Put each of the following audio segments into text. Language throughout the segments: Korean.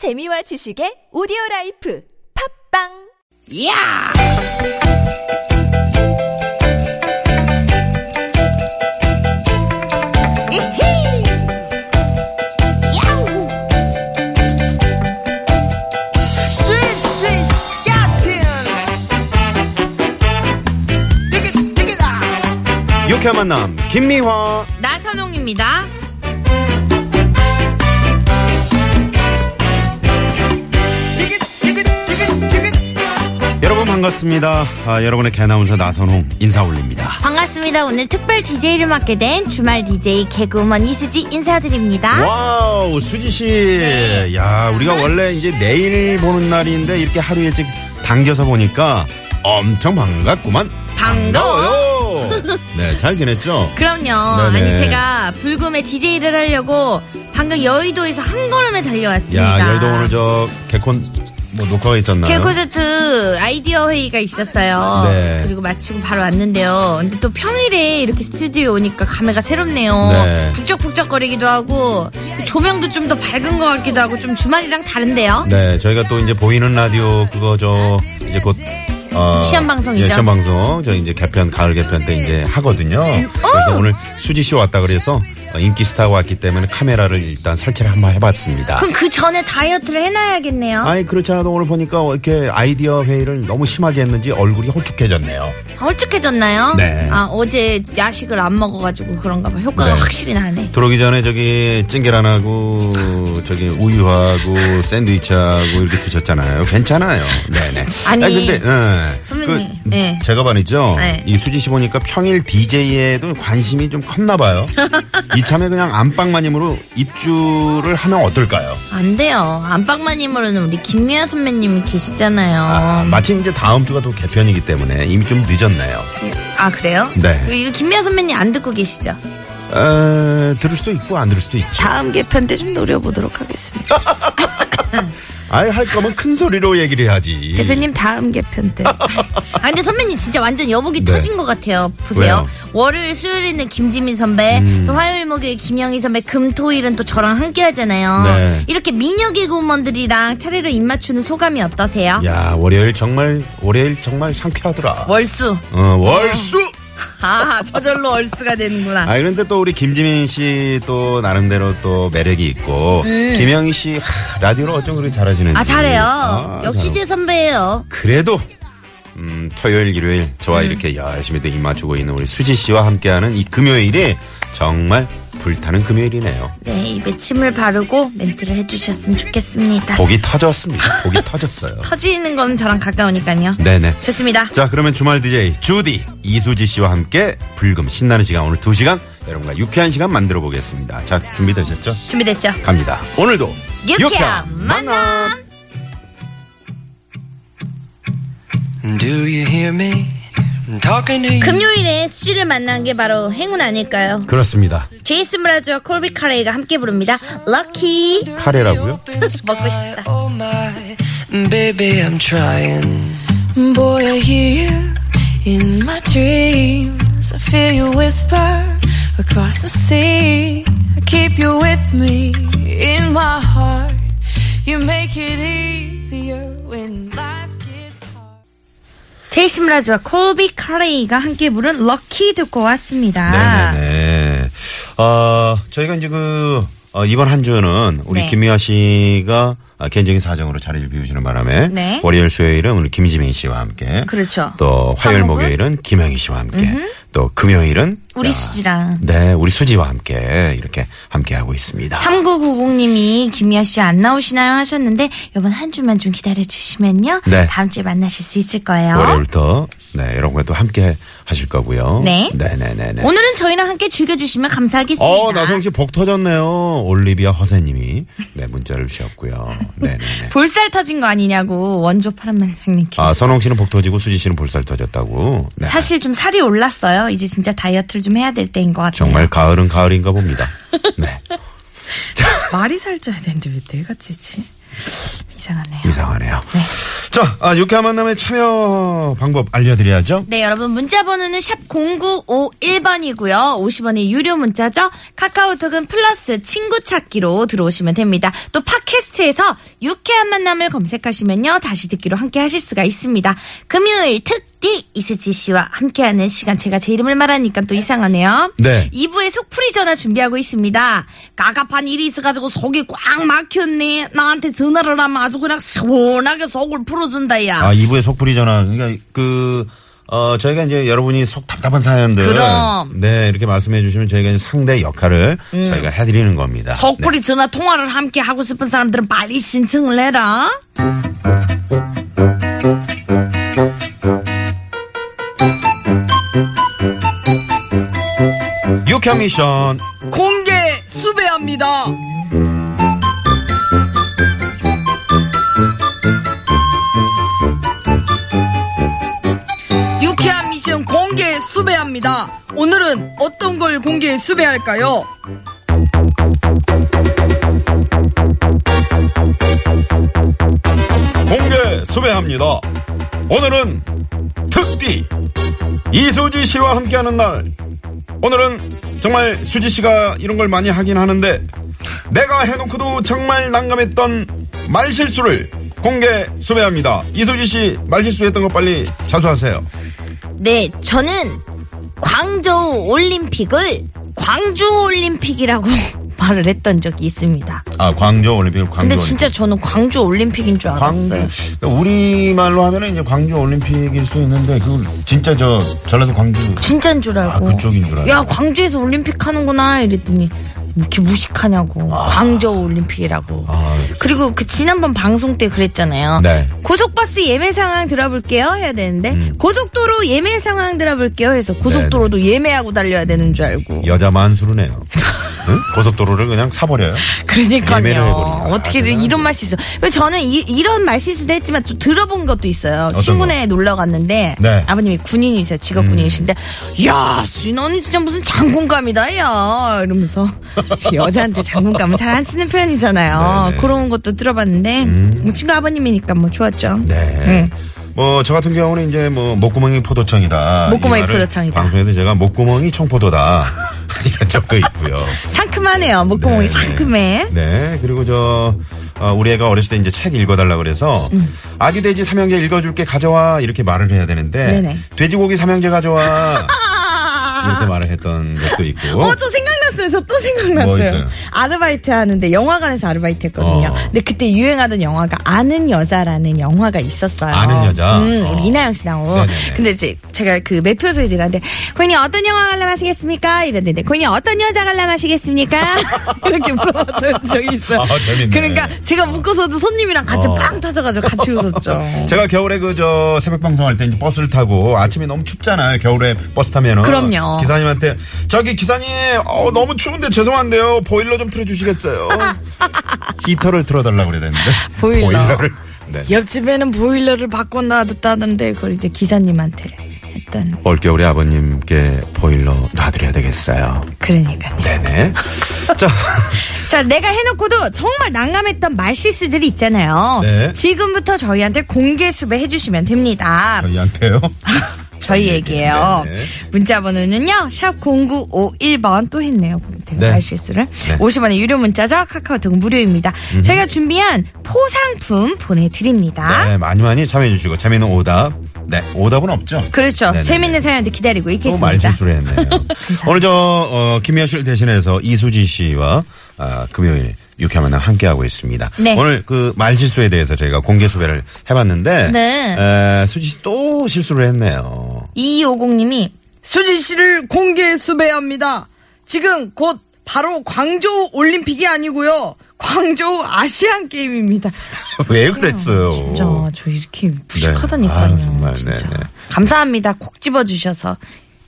재미와 지식의 오디오 라이프 팝빵 야! 이히! 야우! 스윗 스윗! 유쾌한 만남 김미화 나선홍입니다. 반갑습니다 아, 여러분의 개나운서 나선홍 인사 올립니다 반갑습니다. 오늘 특별 DJ를 맡게 된 주말 DJ 개그우먼 이수지 인사드립니다. 와우 수지씨 야 우리가 원래 이제 내일 보는 날인데 이렇게 하루 일찍 당겨서 보니까 엄청 반갑구만 반가워요. 네 잘 지냈죠 그럼요. 네네. 아니 제가 불금에 DJ를 하려고 방금 여의도에서 한 걸음에 달려왔습니다. 야 열도 오늘 저 개콘 뭐 녹화가 있었나요 개콘서트 아이디어 회의가 있었어요. 네. 그리고 마치고 바로 왔는데요. 근데 또 평일에 이렇게 스튜디오 오니까 감회가 새롭네요. 네. 북적북적거리기도 하고 조명도 좀 더 밝은 것 같기도 하고 좀 주말이랑 다른데요. 네 저희가 또 이제 보이는 라디오 그거 저 이제 곧 어, 시험 방송이죠. 예, 시험 방송 저 이제 개편 가을 개편 때 이제 하거든요. 그래서 오늘 수지 씨 왔다 그래서 어, 인기 스타가 왔기 때문에 카메라를 일단 설치를 한번 해봤습니다. 그럼 그 전에 다이어트를 해놔야겠네요. 아니 그렇지 않아도 오늘 보니까 이렇게 아이디어 회의를 너무 심하게 했는지 얼굴이 홀쭉해졌네요. 홀쭉해졌나요? 네. 아 어제 야식을 안 먹어가지고 그런가 봐. 효과가 네. 확실히 나네. 들어오기 전에 저기 찡계란하고 저기 우유하고 샌드위치하고 이렇게 드셨잖아요. 괜찮아요. 네네. 아니, 근데 예. 선배님, 그, 네. 제가 말이죠. 네. 이 수지 씨 보니까 평일 DJ에도 관심이 좀 컸나 봐요. 이참에 그냥 안방마님으로 입주를 하면 어떨까요? 안 돼요. 안방마님으로는 우리 김미아 선배님이 계시잖아요. 아, 마침 이제 다음 주가 또 개편이기 때문에 이미 좀 늦었네요. 아, 그래요? 네. 이거 김미아 선배님 안 듣고 계시죠? 에, 들을 수도 있고 안 들을 수도 있죠. 다음 개편 때 좀 노려보도록 하겠습니다. 아예 할 거면 큰 소리로 얘기를 해야지. 대표님 다음 개편 때. 아 근데 선배님 진짜 완전 여복이 네. 터진 것 같아요. 보세요. 왜요? 음. 월요일 수요일에는 김지민 선배, 또 화요일 목요일 김영희 선배, 금토일은 또 저랑 함께 하잖아요. 네. 이렇게 미녀 개그우먼들이랑 차례로 입 맞추는 소감이 어떠세요? 야 월요일 정말 월요일 정말 상쾌하더라. 월수. 어, 월수. 아 저절로 월수가 되는구나. 아 그런데 또 우리 김지민 씨 또 나름대로 또 매력이 있고 김영희 씨 하, 라디오를 어쩜 그렇게 잘하시는지. 음. 아 잘해요. 아, 역시 참. 제 선배예요. 그래도 음, 토요일 일요일 저와 이렇게 열심히 또 입 맞추고 있는 우리 수지 씨와 함께하는 이 금요일이 정말 불타는 금요일이네요. 네 입에 침을 바르고 멘트를 해주셨으면 좋겠습니다. 복이 터졌습니다. 복이 터졌어요. 터지는 건 저랑 가까우니까요. 네네. 좋습니다. 자, 그러면 주말 DJ 주디 이수지 씨와 함께 불금 신나는 시간 오늘 두 시간 여러분과 유쾌한 시간 만들어 보겠습니다. 자, 준비되셨죠? 준비됐죠? 갑니다. 오늘도 유쾌한 만남. Do you hear me? 금요일에 수지를 만난 게 바로 행운 아닐까요? 그렇습니다. 제이슨 브라즈와 콜비 카레이가 함께 부릅니다. 럭키. 카레라고요? 먹고 싶다. Oh my, baby, I'm trying. Boy, I hear you in my dreams. I feel you whisper across the sea. I keep you with me in my heart. You make it easier when life. 제이슨 브라즈와 콜비 카레이가 함께 부른 럭키 듣고 왔습니다. 네네네. 어, 저희가 이제 그, 어, 이번 한 주는 우리 네. 김미아 씨가 아, 개인적인 사정으로 자리를 비우시는 바람에 네. 월요일 수요일은 우리 김지민 씨와 함께 그렇죠. 또 화요일 화목은? 목요일은 김영희 씨와 함께 또 금요일은 우리 야, 수지랑. 네 우리 수지와 함께 이렇게 함께 하고 있습니다. 3990님이 김미아 씨 안 나오시나요 하셨는데 이번 한 주만 좀 기다려 주시면요. 네. 다음 주에 만나실 수 있을 거예요. 월요일부터 네 여러분과 또 함께 하실 거고요. 네. 네네네네. 오늘은 저희랑 함께 즐겨주시면 감사하겠습니다. 어 나성 씨 복 터졌네요. 올리비아 허세님이 네 문자를 주셨고요. 네네네. 볼살 터진 거 아니냐고 원조 파란만장님께. 아 선홍 씨는 복 터지고 수지 씨는 볼살 터졌다고. 네. 사실 좀 살이 올랐어요. 이제 진짜 다이어트를 좀 해야 될 때인 것 같아요. 정말 가을은 가을인가 봅니다. 네. 말이 살쪄야 되는데 왜 내가 찌지? 이상하네요. 이상하네요. 네. 자, 아, 유쾌한 만남의 참여 방법 알려드려야죠. 네, 여러분 문자 번호는 샵 0951번이고요. 50원의 유료 문자죠. 카카오톡은 플러스 친구 찾기로 들어오시면 됩니다. 또 팟캐스트에서 유쾌한 만남을 검색하시면요. 다시 듣기로 함께 하실 수가 있습니다. 금요일 특디 이수지 씨와 함께하는 시간 제가 제 이름을 말하니까 또 이상하네요. 네. 2부에 속풀이 전화 준비하고 있습니다. 가갑한 일이 있어가지고 속이 꽉 막혔네. 나한테 전화를 하면 아주 그냥 시원하게 속을 풀어준다 야. 아, 2부의 속풀이 전화. 그러니까 그, 어, 저희가 이제 여러분이 속 답답한 사연들. 그럼. 네, 이렇게 말씀해 주시면 저희가 이제 상대 역할을 저희가 해드리는 겁니다. 속풀이 전화 통화를 함께 하고 싶은 사람들은 빨리 신청을 해라. 네. 유쾌 미션. 공개 수배합니다. 수배합니다. 오늘은 어떤 걸 공개 수배할까요? 공개 수배합니다. 오늘은 특디 이수지 씨와 함께하는 날. 오늘은 정말 수지 씨가 이런 걸 많이 하긴 하는데 내가 해놓고도 정말 난감했던 말실수를 공개 수배합니다. 이수지 씨 말실수했던 거 빨리 자수하세요. 네, 저는 광저우 올림픽을 광주 올림픽이라고 말을 했던 적이 있습니다. 아 광주 올림픽 광주 근데 올림픽. 진짜 저는 광주 올림픽인 줄 광주 알았어요. 우리 말로 하면은 이제 광주 올림픽일 수도 있는데 그 진짜 저 전라도 광주 진짜인 줄 알고. 아, 그쪽인 줄 알고. 야, 광주에서 올림픽 하는구나. 이랬더니, 이렇게 무식하냐고. 광저우 올림픽이라고. 아, 그리고 그 지난번 방송 때 그랬잖아요. 네. 음. 고속버스 예매 상황 들어볼게요. 해야 되는데. 고속도로 예매 상황 들어볼게요. 해서 고속도로도 예매하고 달려야 되는 줄 알고. 여자 만 수르네요. 응? 고속도로를 그냥 사버려요. 그러니까요. 어떻게 아, 대단하네. 이런 말실수. 왜 저는 이, 런 말실수도 했지만 또 들어본 것도 있어요. 친구네 놀러 갔는데 네. 아버님이 군인이세요. 직업 군인이신데 야, 수인 너는 진짜 무슨 장군감이다, 야. 이러면서 여자한테 장군감은 잘 안 쓰는 표현이잖아요. 네네. 음. 그런 것도 들어봤는데 뭐 친구 아버님이니까 뭐 좋았죠. 네. 뭐 저 같은 경우는 이제 뭐 목구멍이 포도청이다. 목구멍이 포도청이다. 방송에서 제가 목구멍이 청포도다 이런 적도 있고요. 상큼하네요. 목구멍이 네, 상큼해. 네. 그리고 저 어, 우리 애가 어렸을 때 이제 책 읽어달라 그래서 아기 돼지 삼형제 읽어줄게 가져와 이렇게 말을 해야 되는데 음. 네네. 돼지고기 삼형제 가져와 이렇게 말을 했던 적도 있고. 어, 저 생각 저또뭐 생각났어요. 있어요? 아르바이트 하는데 영화관에서 아르바이트 했거든요. 어. 근데 그때 유행하던 영화가 아는 여자라는 영화가 있었어요. 아는 여자? 음, 어. 우리 이나영 씨 나온. 네네네. 근데 이제 제가 그 매표소에서 일하는데 고객님 어떤 영화 관람하시겠습니까? 이랬는데 고객님 어떤 여자 관람하시겠습니까? 이렇게 물어봤던 적이 있어요. 아, 재밌네. 그러니까 제가 묶어서도 손님이랑 같이 어. 빵 터져가지고 같이 웃었죠. 제가 겨울에 그 저 새벽 방송할 때 이제 버스를 타고 아침에 너무 춥잖아요. 겨울에 버스 타면은 그럼요. 기사님한테 저기 기사님 어, 너무 추운데 죄송한데요 보일러 좀 틀어주시겠어요. 히터를 틀어달라고 그래야 되는데 보일러. 보일러를 네. 옆집에는 보일러를 바꿔 놔뒀다던데 그걸 이제 기사님한테 했던 올겨울에 아버님께 보일러 놔드려야 되겠어요. 그러니까. 네네. 자, 자, 내가 해놓고도 정말 난감했던 말실수들이 있잖아요. 네. 지금부터 저희한테 공개 수배 해주시면 됩니다. 저희한테요. 저희에게요. 네. 문자 번호는요. 샵 0951번 또 했네요. 제가 네. 말 실수를. 네. 음. 50원의 유료 문자죠. 카카오톡 무료입니다. 저희가 준비한 포상품 보내드립니다. 네, 많이 많이 참여해 주시고 재미있는 오답. 네, 오답은 없죠. 그렇죠. 네네네. 재밌는 사연도 기다리고 또 있겠습니다. 말실수를 했네요. 오늘 저 어, 씨를 대신해서 이수지 씨와 아, 금요일 유쾌한 만남 함께하고 있습니다. 네. 오늘 그 말실수에 대해서 저희가 공개 수배를 해봤는데 네. 에, 수지 씨 또 실수를 했네요. 2250님이 수지 씨를 공개 수배합니다. 지금 곧 바로 광저우 올림픽이 아니고요. 광저우 아시안 게임입니다. 왜 그랬어요? 진짜 저 이렇게 무식하다니까요. 네. 아유, 정말, 진짜. 네, 네. 감사합니다. 콕 집어주셔서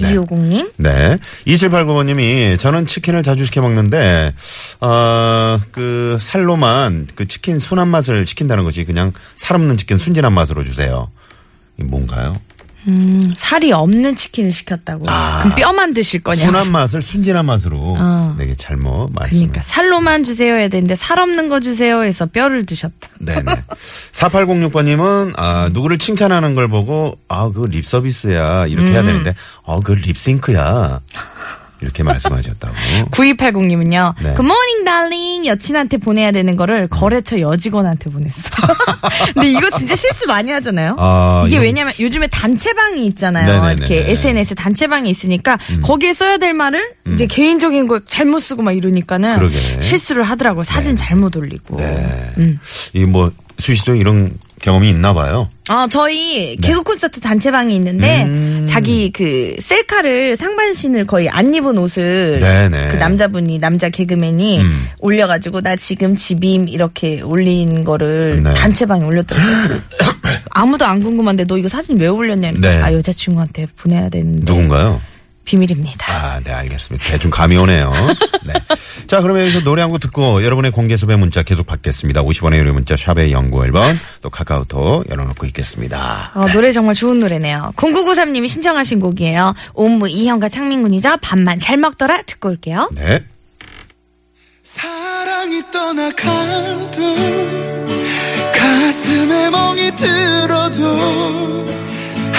2250님. 네. 2789번님이 저는 치킨을 자주 시켜 먹는데, 어, 그 살로만 그 치킨 순한 맛을 시킨다는 것이 그냥 살 없는 치킨 순진한 맛으로 주세요. 이게 뭔가요? 살이 없는 치킨을 시켰다고. 아. 그럼 뼈만 드실 거냐? 순한 맛을 순진한 맛으로 어. 되게 잘못 말씀. 그러니까 살로만 주세요 해야 되는데 살 없는 거 주세요 해서 뼈를 드셨다. 네네. 4806번님은 아 누구를 칭찬하는 걸 보고 아 그 립 서비스야 이렇게 해야 음. 되는데 어그 립싱크야. 이렇게 말씀하셨다고. 9280님은요. 네. good morning darling 여친한테 보내야 되는 거를 거래처 여직원한테 보냈어. 근데 이거 진짜 실수 많이 하잖아요. 아, 이게 이건- 왜냐면 요즘에 단체방이 있잖아요. 네네네네. 음. 이렇게 SNS 단체방이 있으니까 거기에 써야 될 말을 이제 개인적인 거 잘못 쓰고 막 이러니까는 그러게. 실수를 하더라고요. 사진 잘못 올리고. 네. 음. 이뭐 수희씨도 이런 경험이 있나 봐요. 아, 저희 개그 콘서트 단체방이 있는데 네. 음. 자기 그 셀카를 상반신을 거의 안 입은 옷을 네네. 그 남자분이 남자 개그맨이 음. 올려 가지고 나 지금 집임 이렇게 올린 거를 네. 단체방에 올렸더라고요. 아무도 안 궁금한데 너 이거 사진 왜 올렸냐니까 네. 아 여자친구한테 보내야 되는데 누군가요? 비밀입니다. 아, 네, 알겠습니다. 대충 감이 오네요. 네. 자, 그러면 여기서 노래 한 곡 듣고 여러분의 공개 수배 문자 계속 받겠습니다. 50원의 유료 문자 샵의 연구 1번 또 카카오톡 열어놓고 있겠습니다. 어, 노래 정말 좋은 노래네요. 0993님이 신청하신 곡이에요. 옴무 이형과 창민군이죠. 밥만 잘 먹더라 듣고 올게요. 네. 사랑이 떠나가도 가슴에 멍이 들어도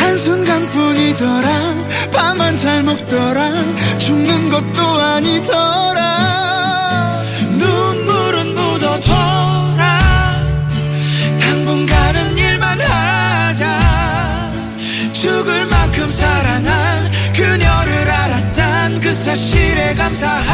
한순간뿐이더라. 밥만 잘 먹더라. 죽는 것도 아니더라. 눈물은 묻어둬라. 당분간은 일만 하자. 죽을 만큼 사랑한 그녀를 알았단 그 사실에 감사하